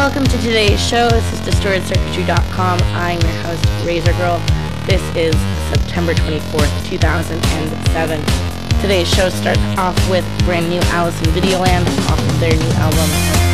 welcome to today's show. This is DistortedCircuitry.com. I'm your host, Razor Girl. This is September 24th, 2007. Today's show starts off with brand new Alice in Videoland off of their new album,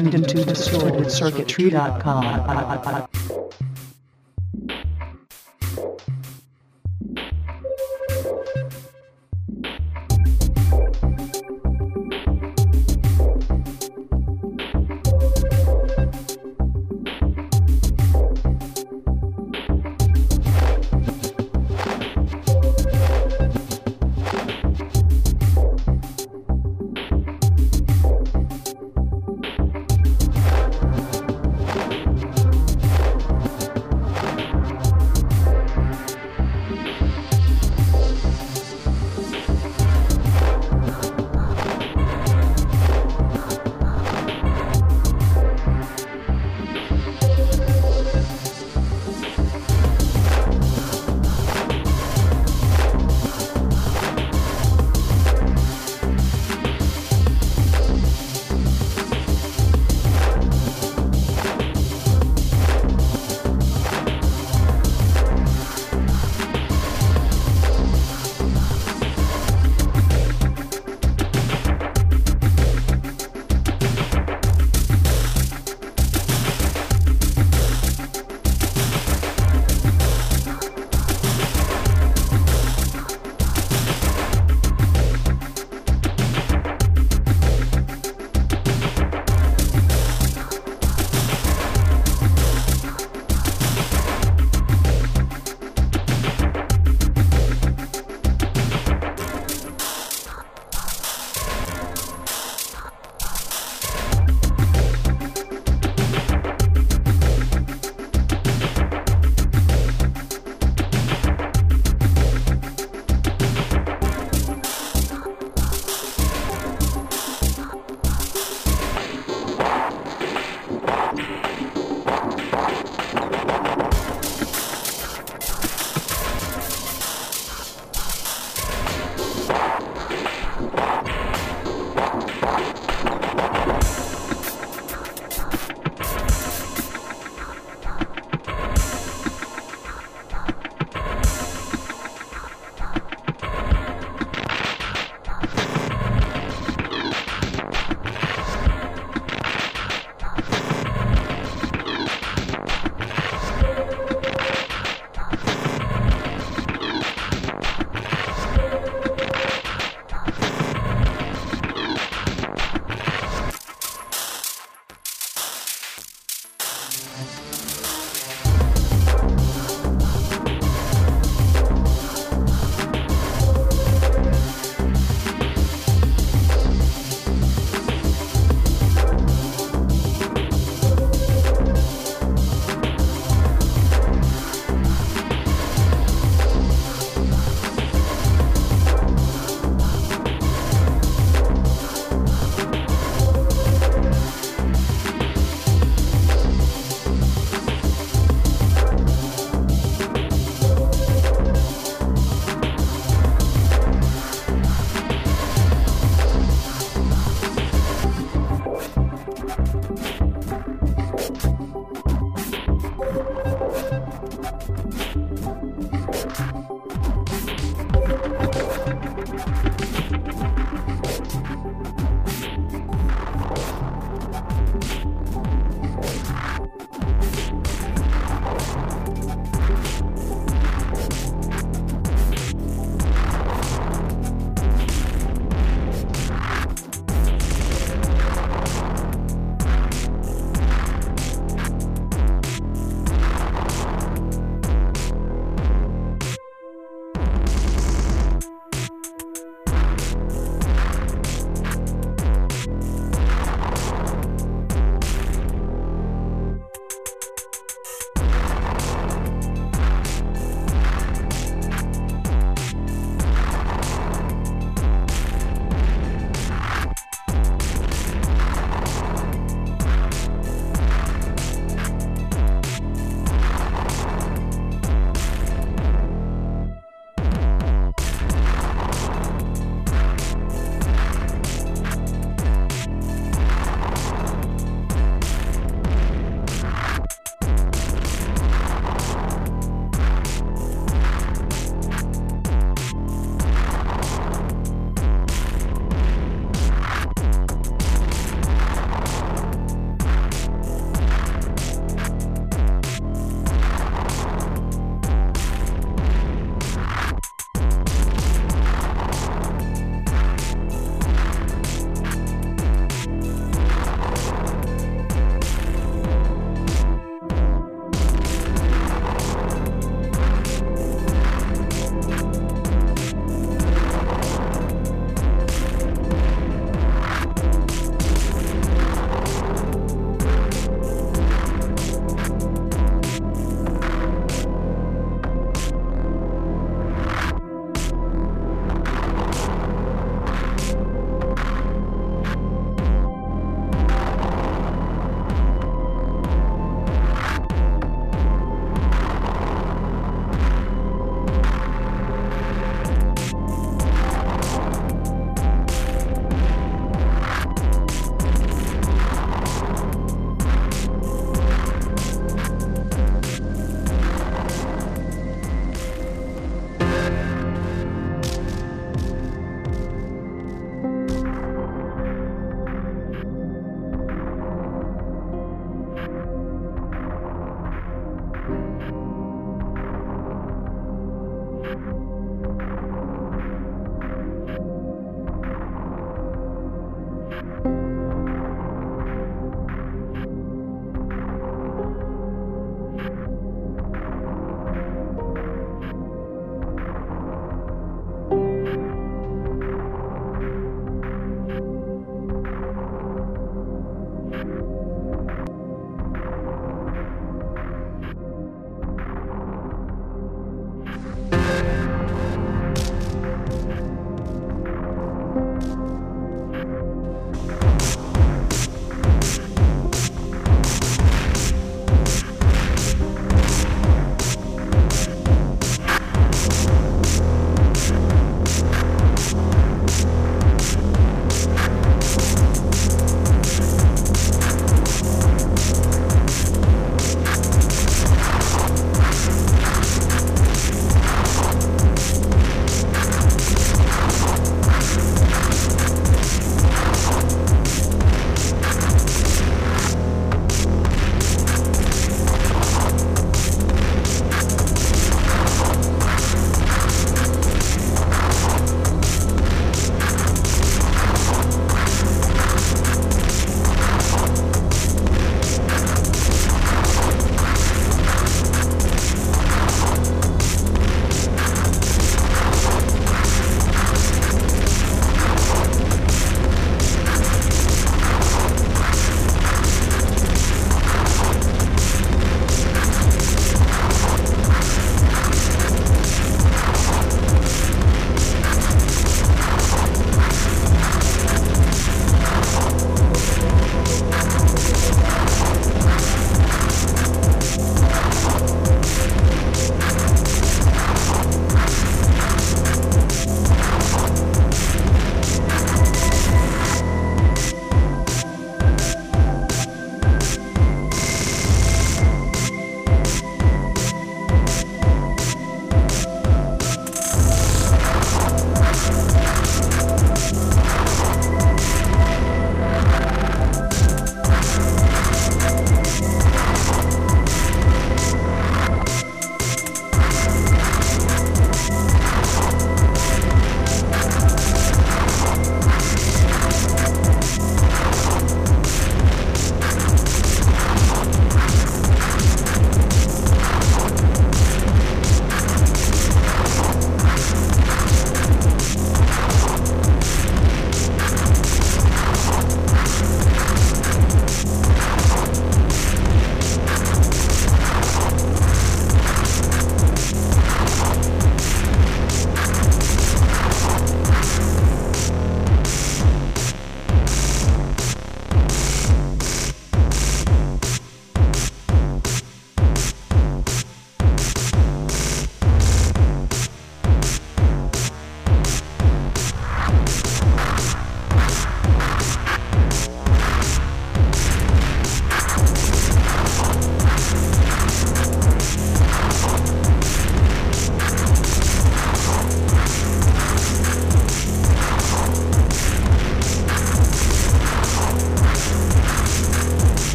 tuned into DistortedCircuitry.com.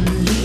You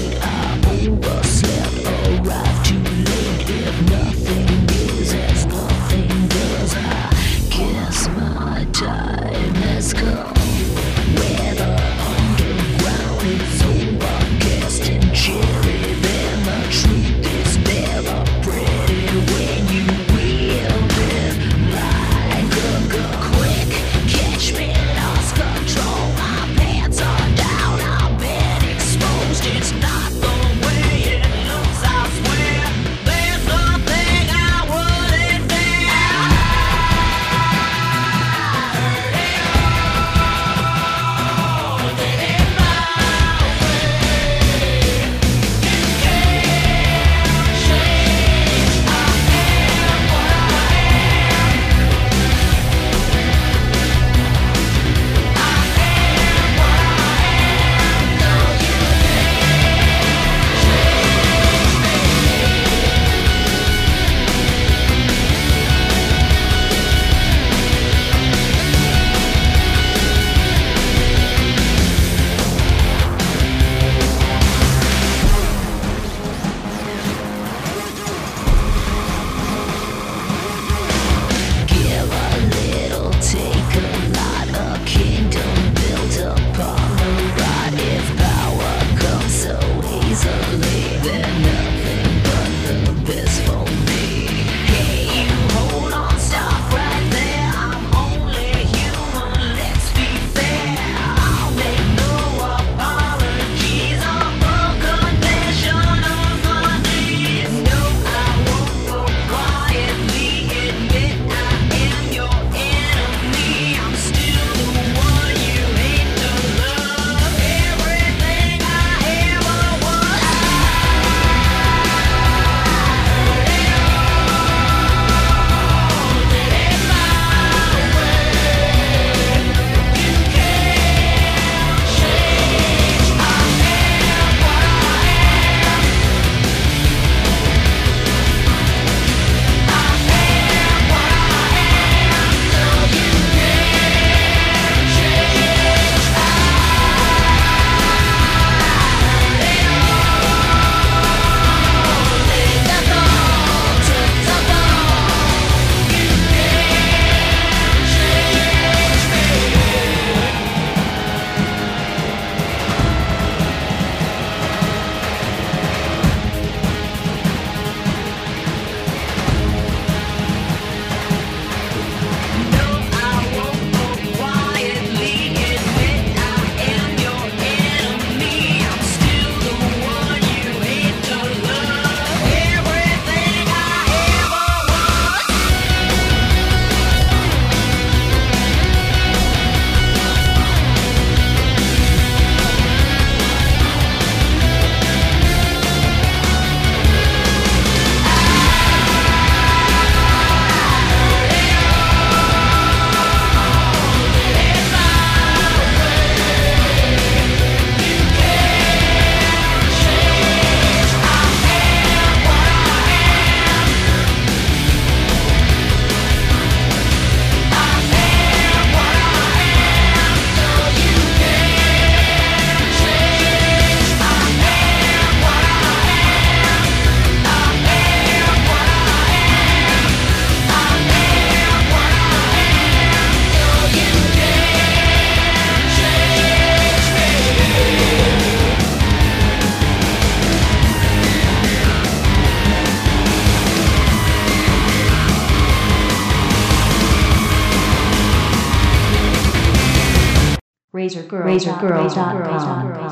could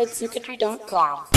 in to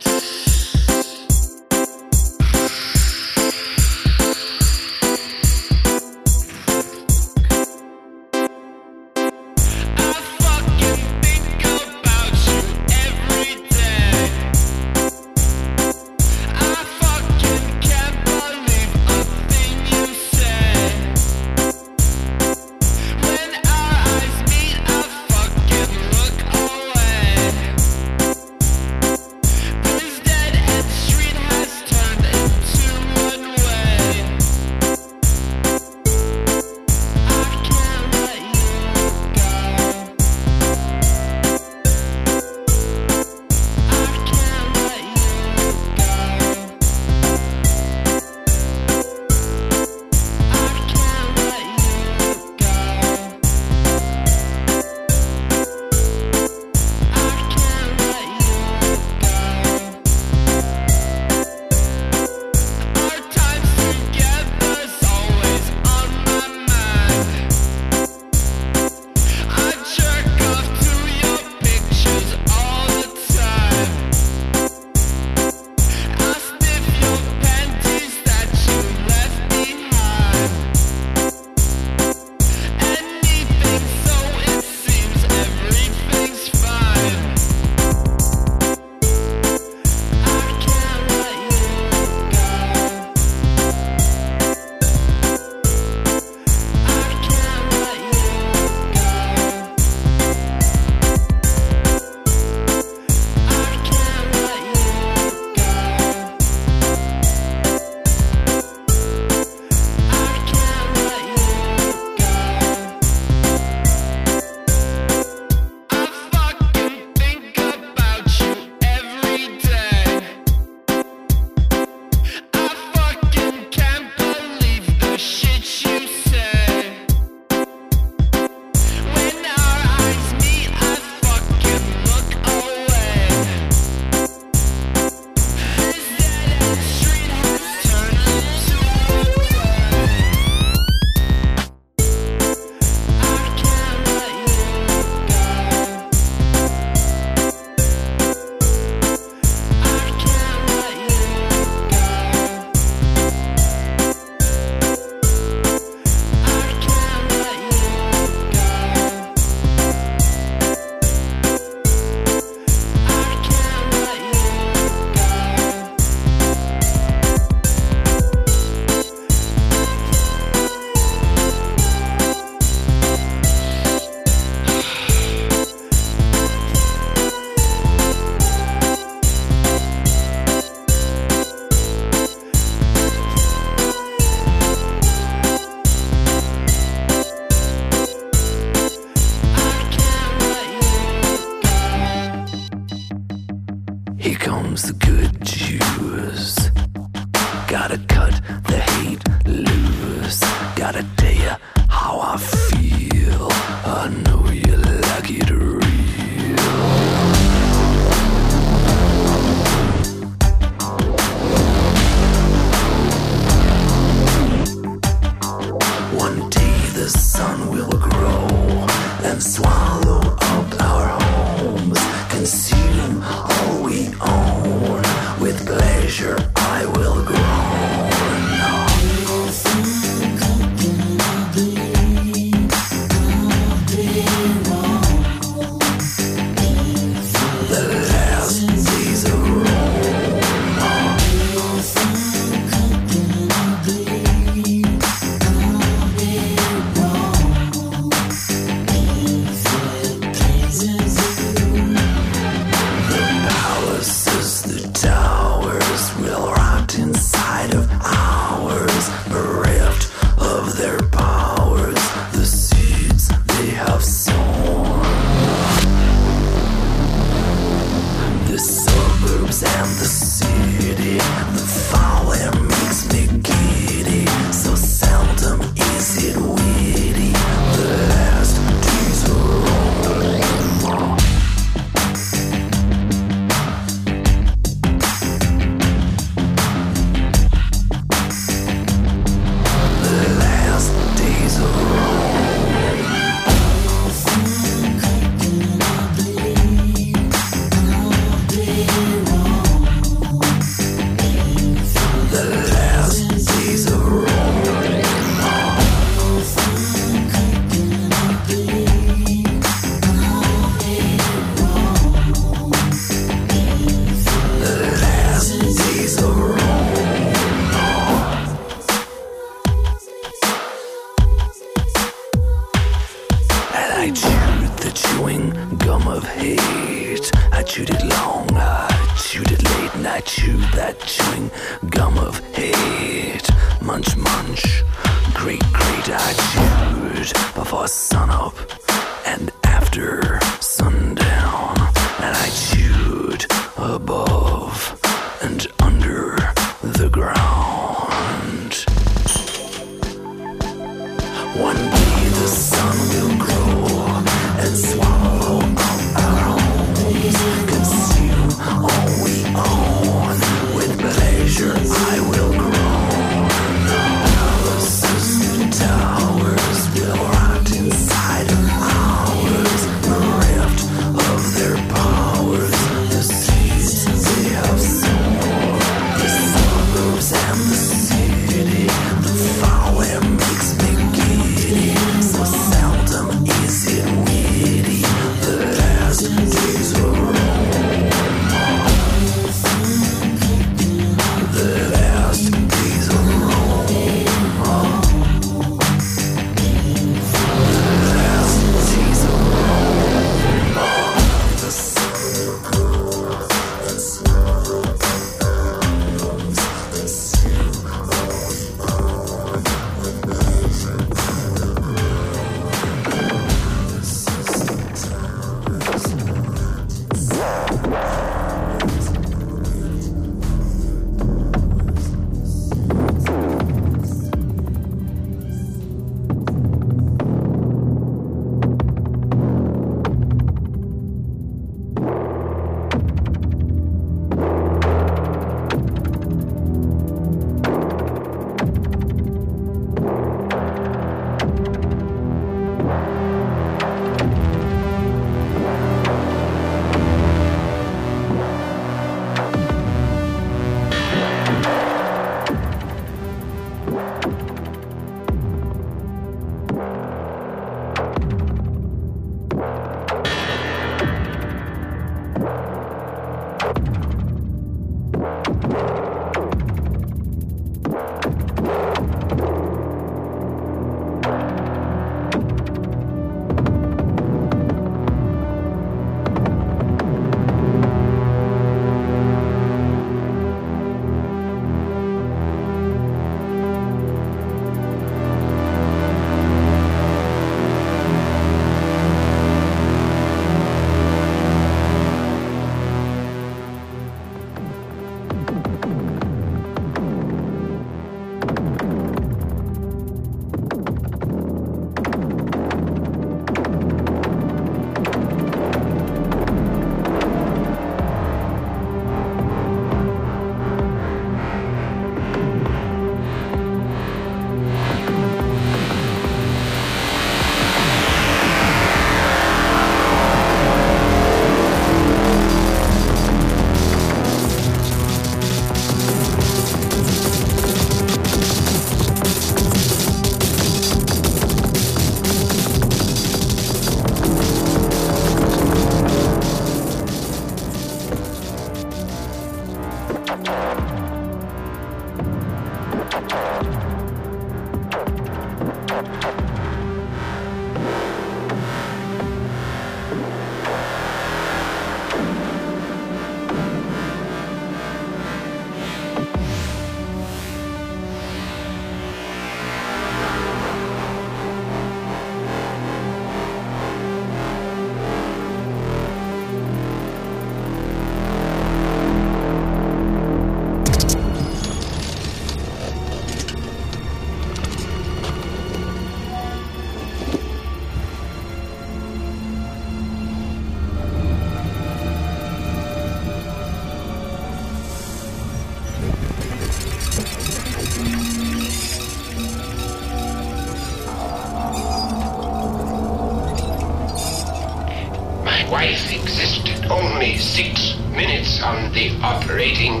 operating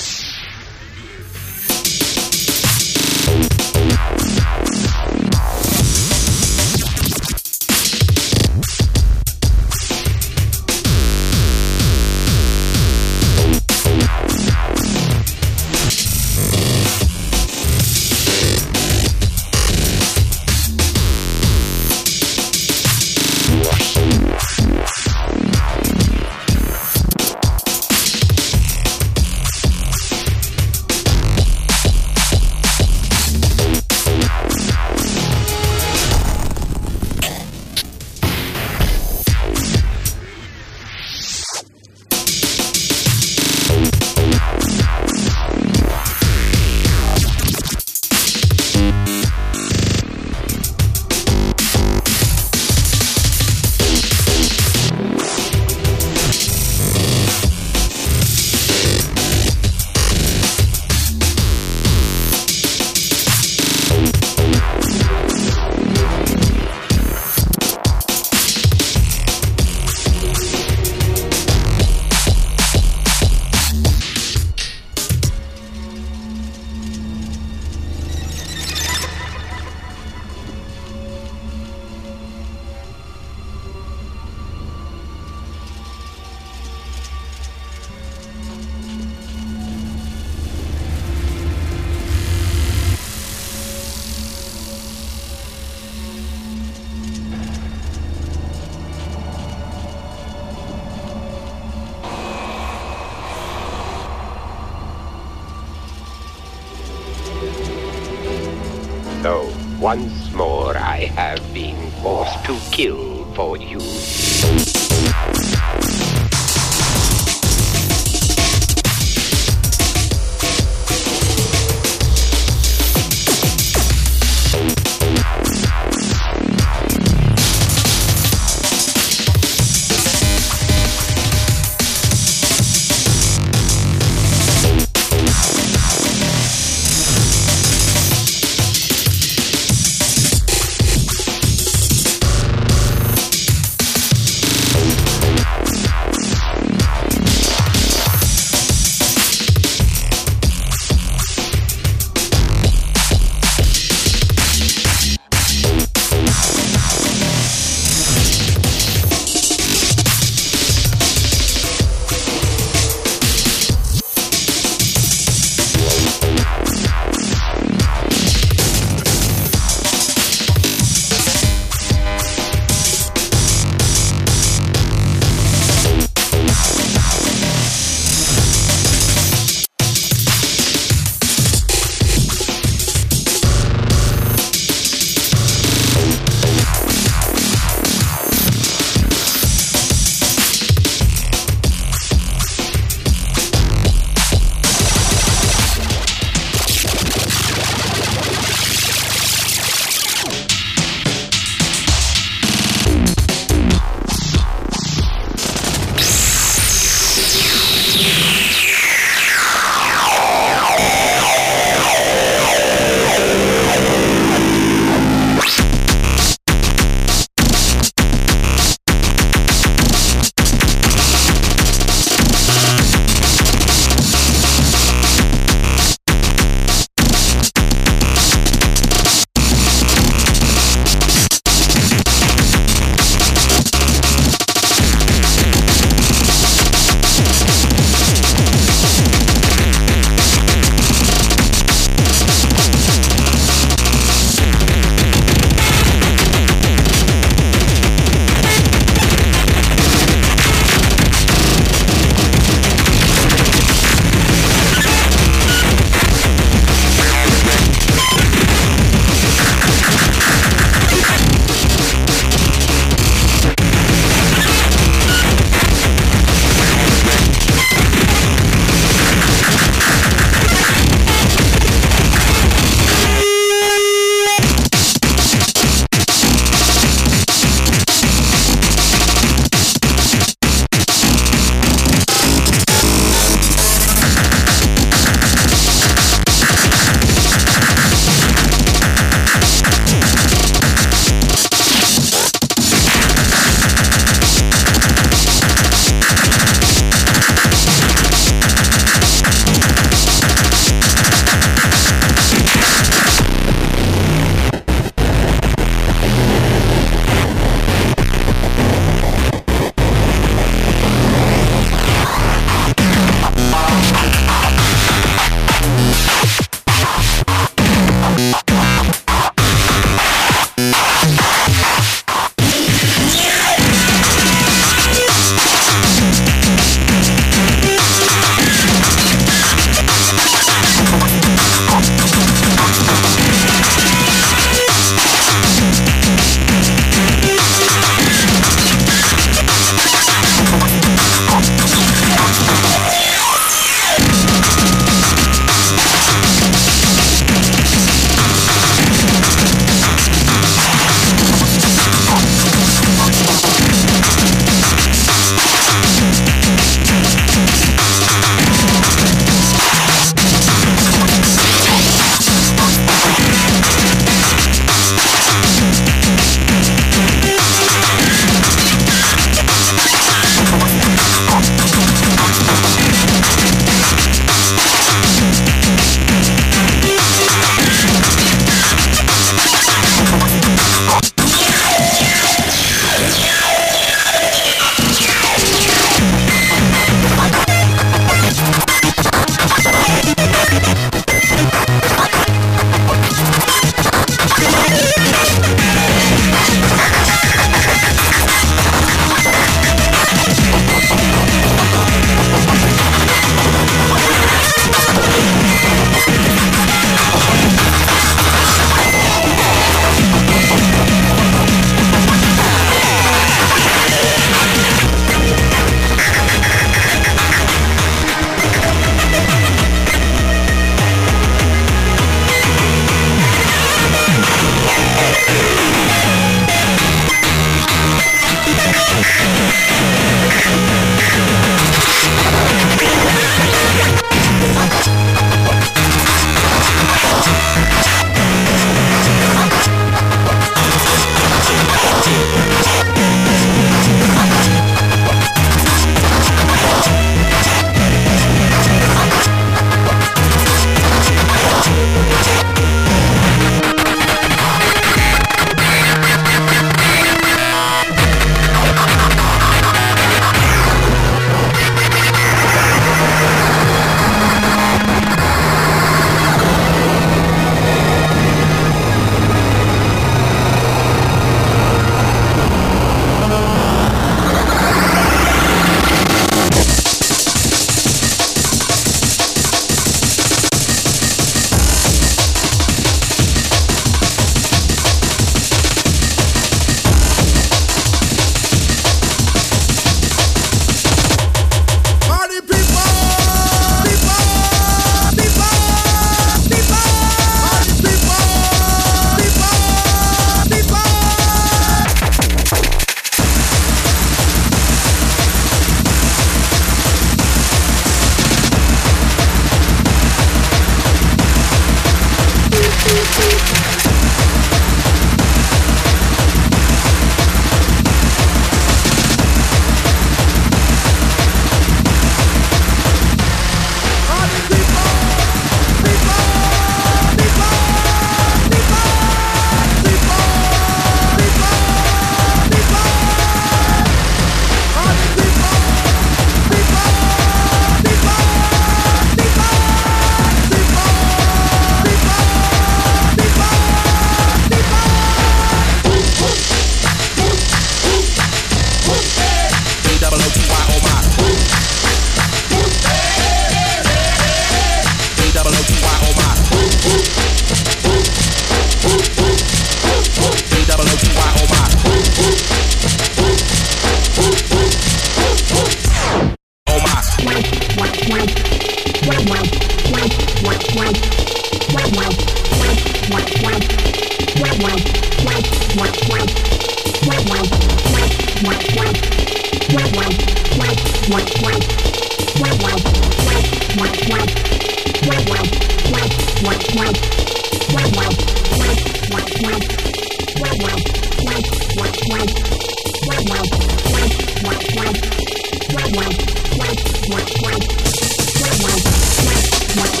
What?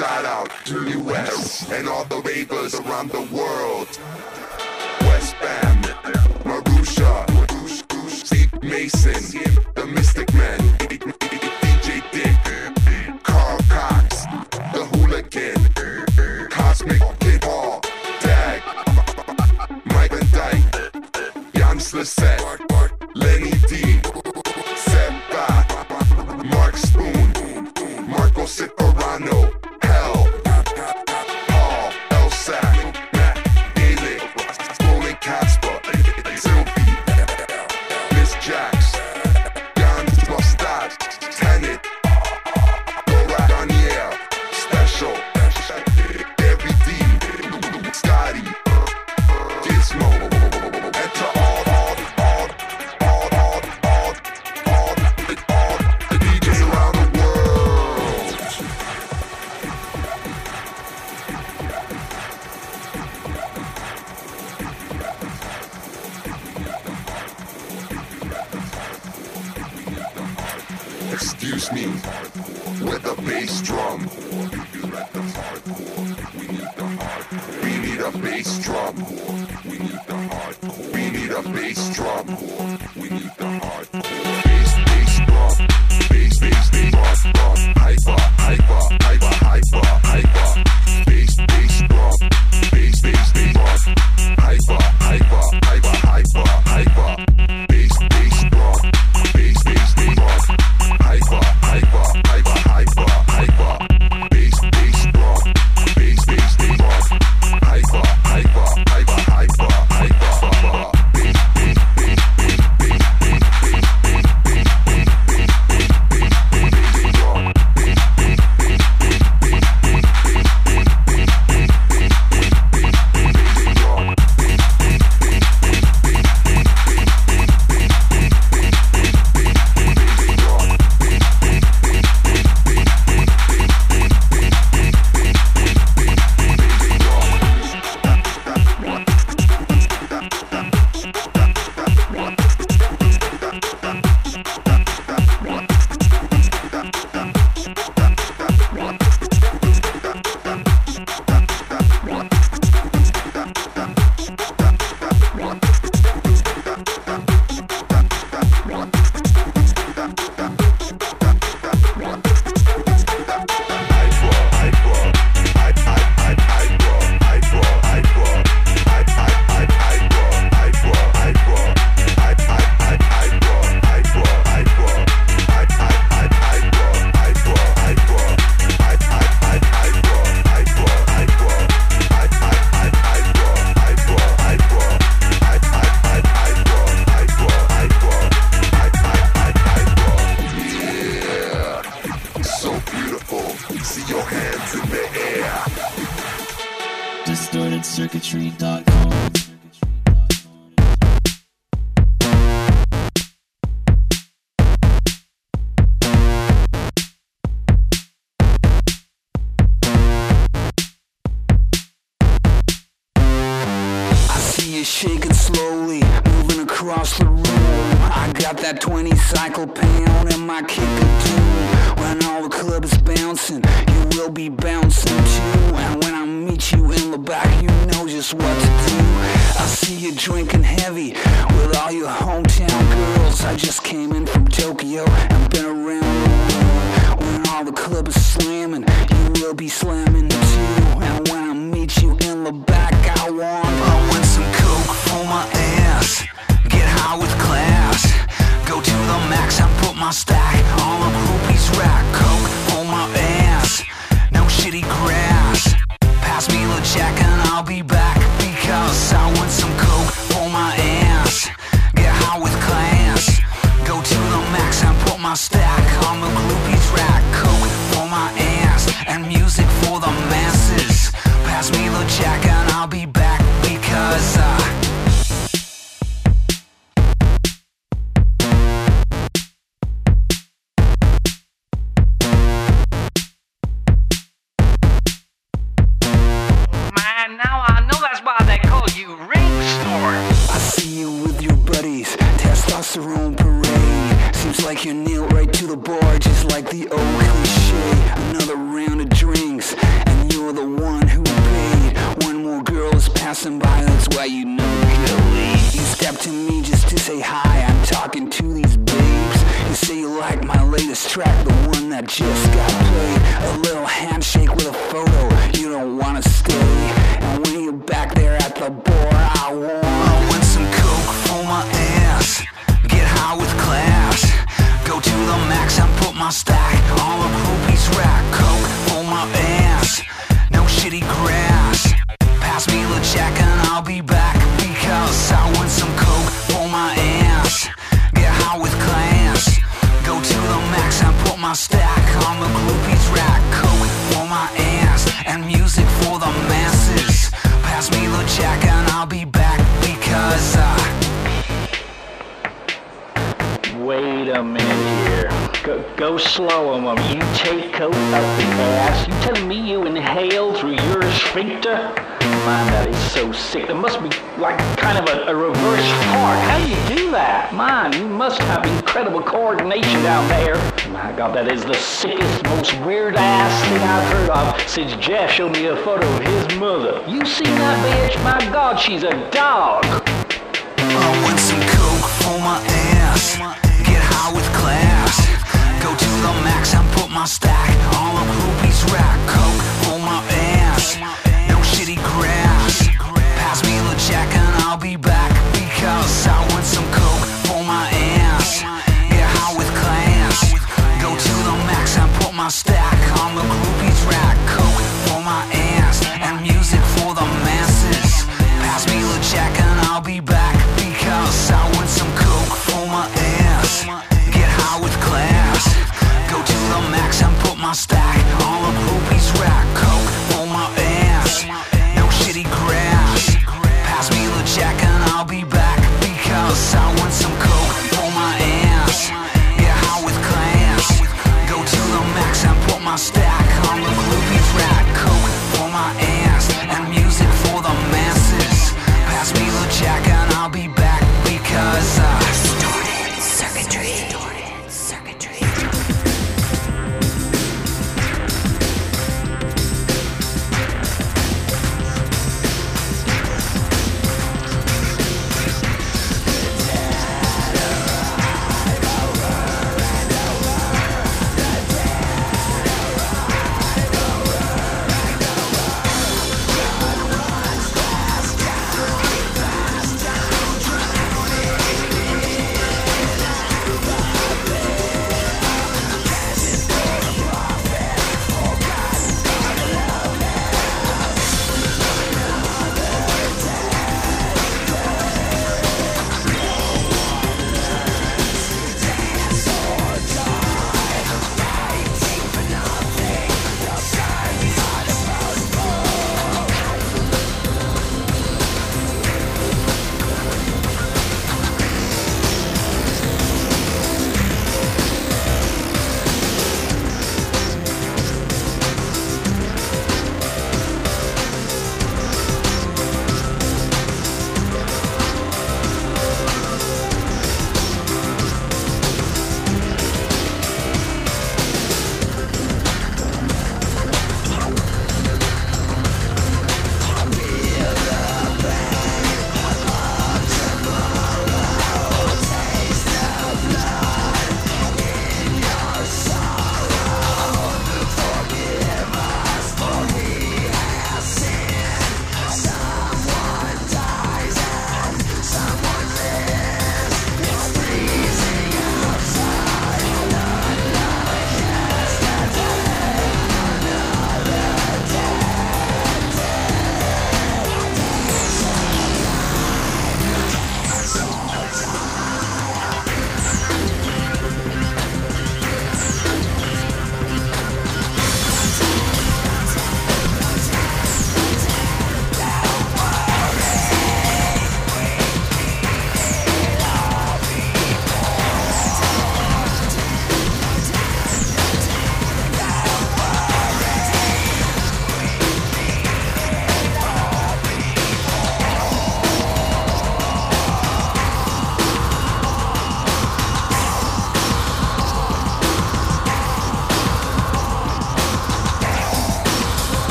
Shout out to the U.S. and all the ravers around the world. WestBam, Marusha, Steve Mason, the Mystic Man, DJ Dick, Carl Cox, the Hooligan, Cosmic Kid Hall, Dag, Mike Van Dyke, Jans I got that 20 cycle pound in my kicker too. When all the club is bouncing, you will be bouncing too. And when I meet you in the back, you know just what to do. I see you drinking heavy with all your hometown girls. I just came in from Tokyo and been around the world. When all the club is slamming, you will be slamming too. And when I meet you in the back, I want I class. Go to the max, I put my stack. On the groupies rack Coke on my ass. No shitty grass. Pass me the jack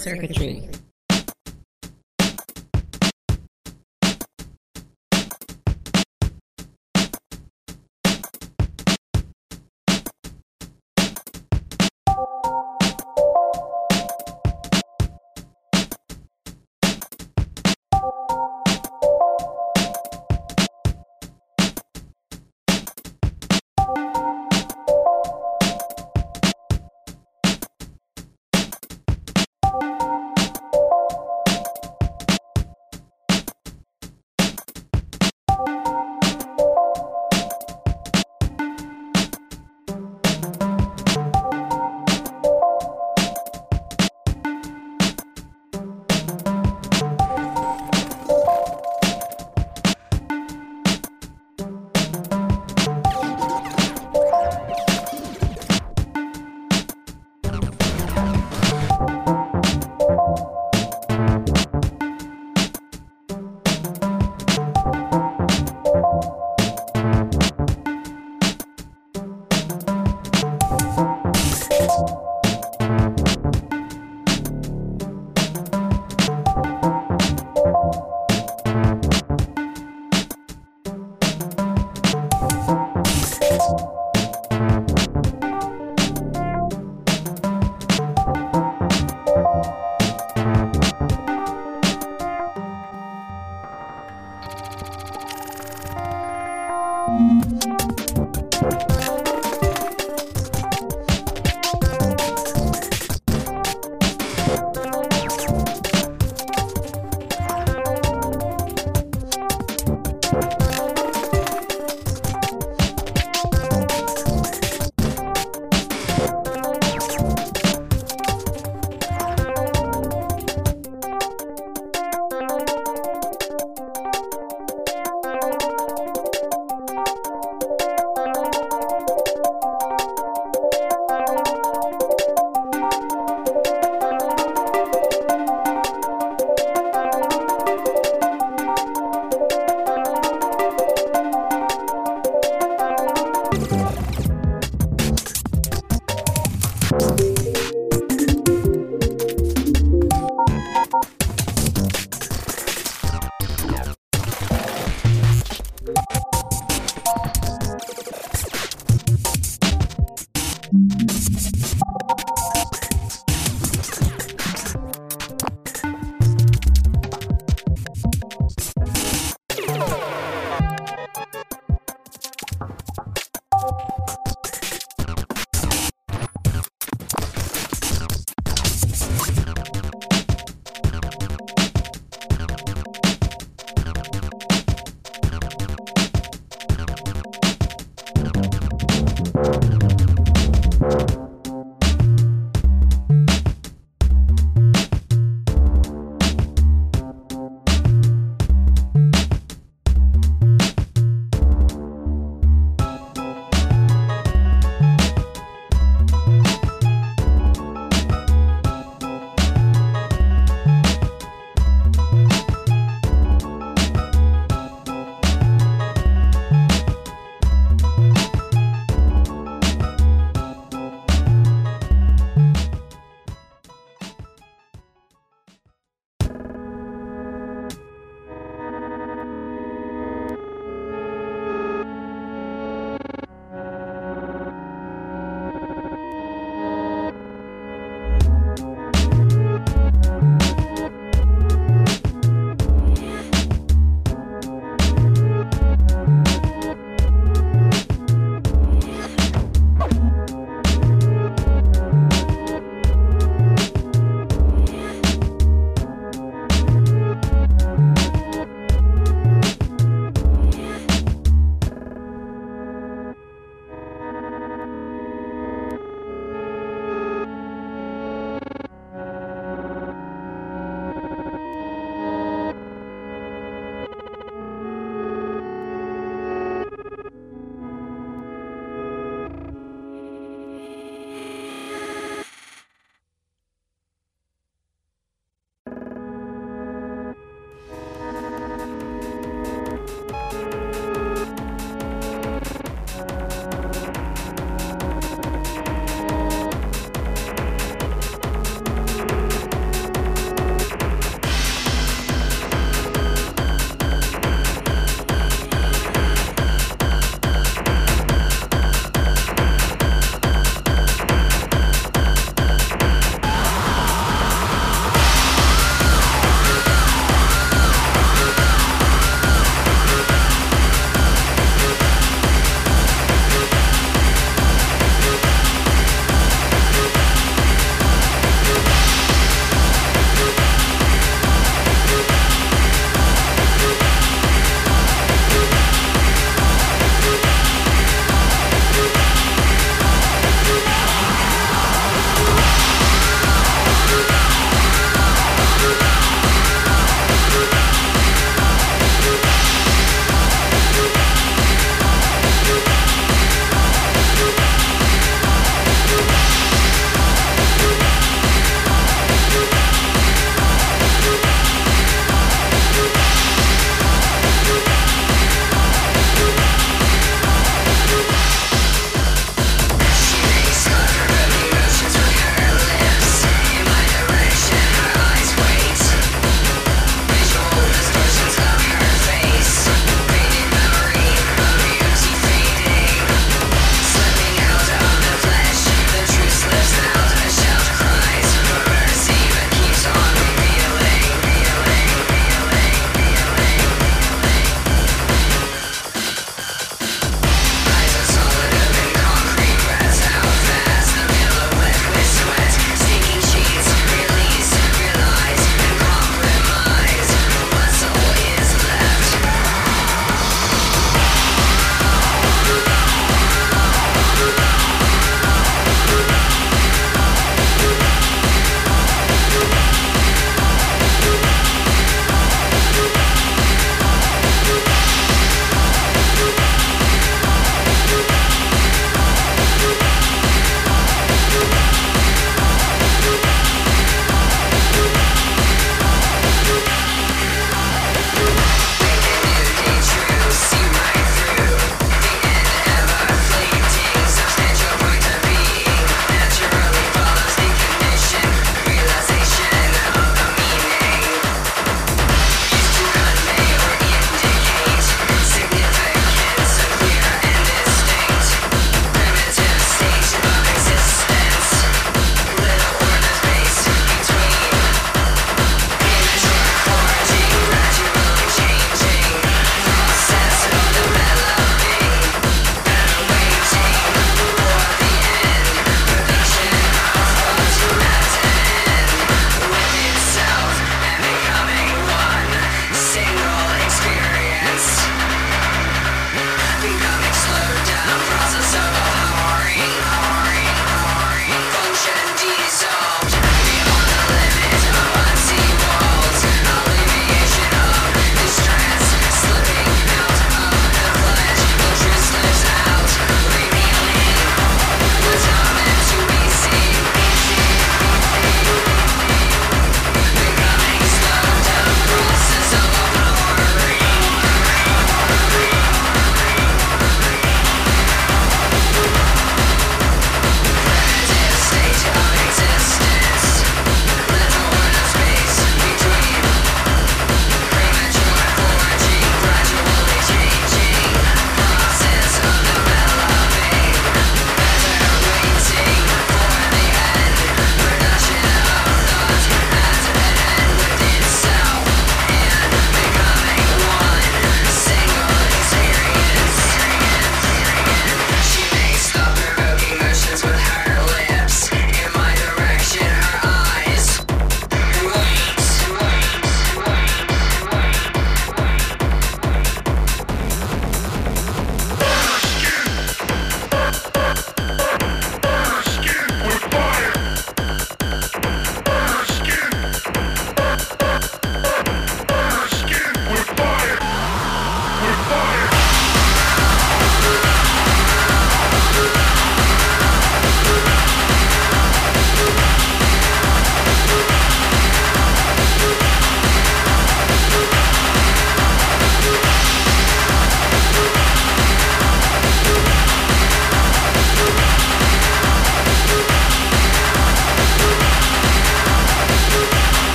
circuitry.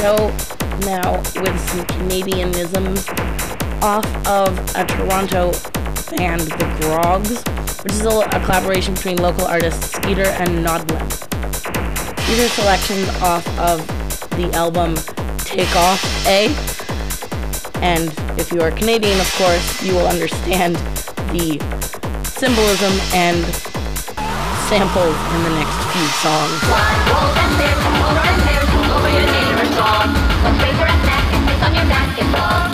Show now with some Canadianisms off of a Toronto band, The Grogs, which is a, a collaboration between local artists Skeeter and Nodlin. These are selections off of the album Take Off A. And if you are Canadian, of course, you will understand the symbolism and samples in the next few songs. Bask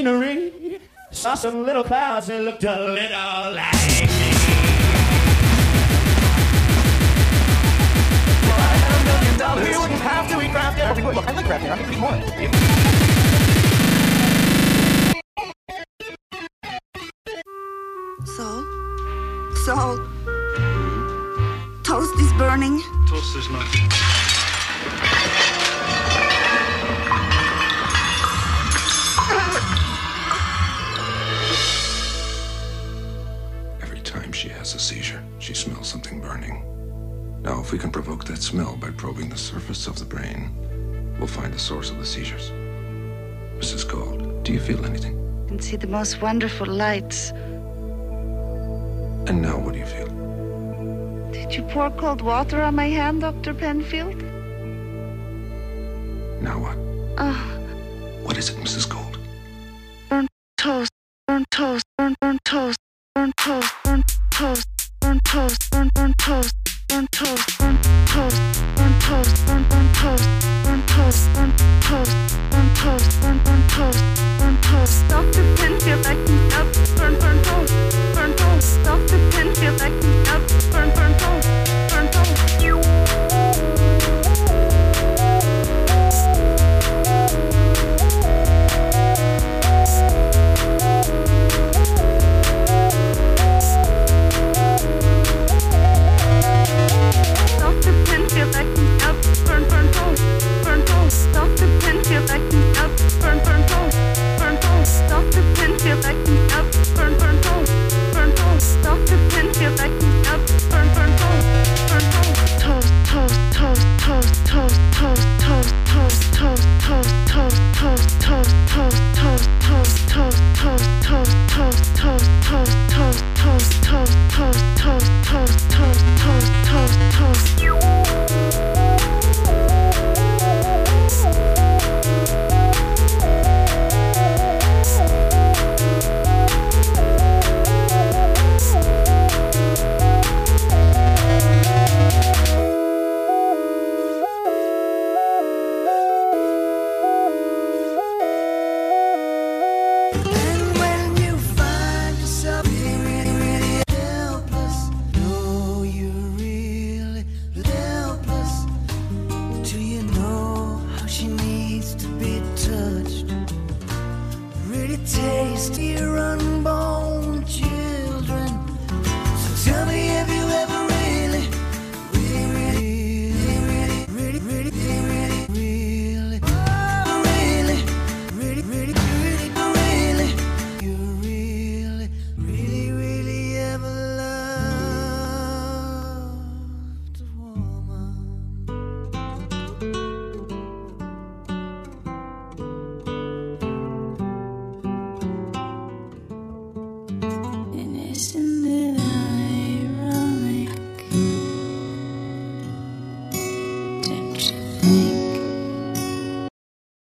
scenery. Saw some little clouds and looked a little like me. We wouldn't have to eat Kraft Dinner. We would. Look, I like Kraft Dinner. I'm gonna eat more. So? So? Toast is burning. Toast is not. she smells something burning. Now, if we can provoke that smell by probing the surface of the brain, we'll find the source of the seizures. Mrs. Gold, do you feel anything? I can see the most wonderful lights. And now, what do you feel? Did you pour cold water on my hand, Dr. Penfield? Now what? Ah, What is it, Mrs. Gold? Burnt toast, burnt toast, burnt, burnt toast, burnt toast, burnt toast. Stop the pen, feel like I'm up, burn, burn, burn. you.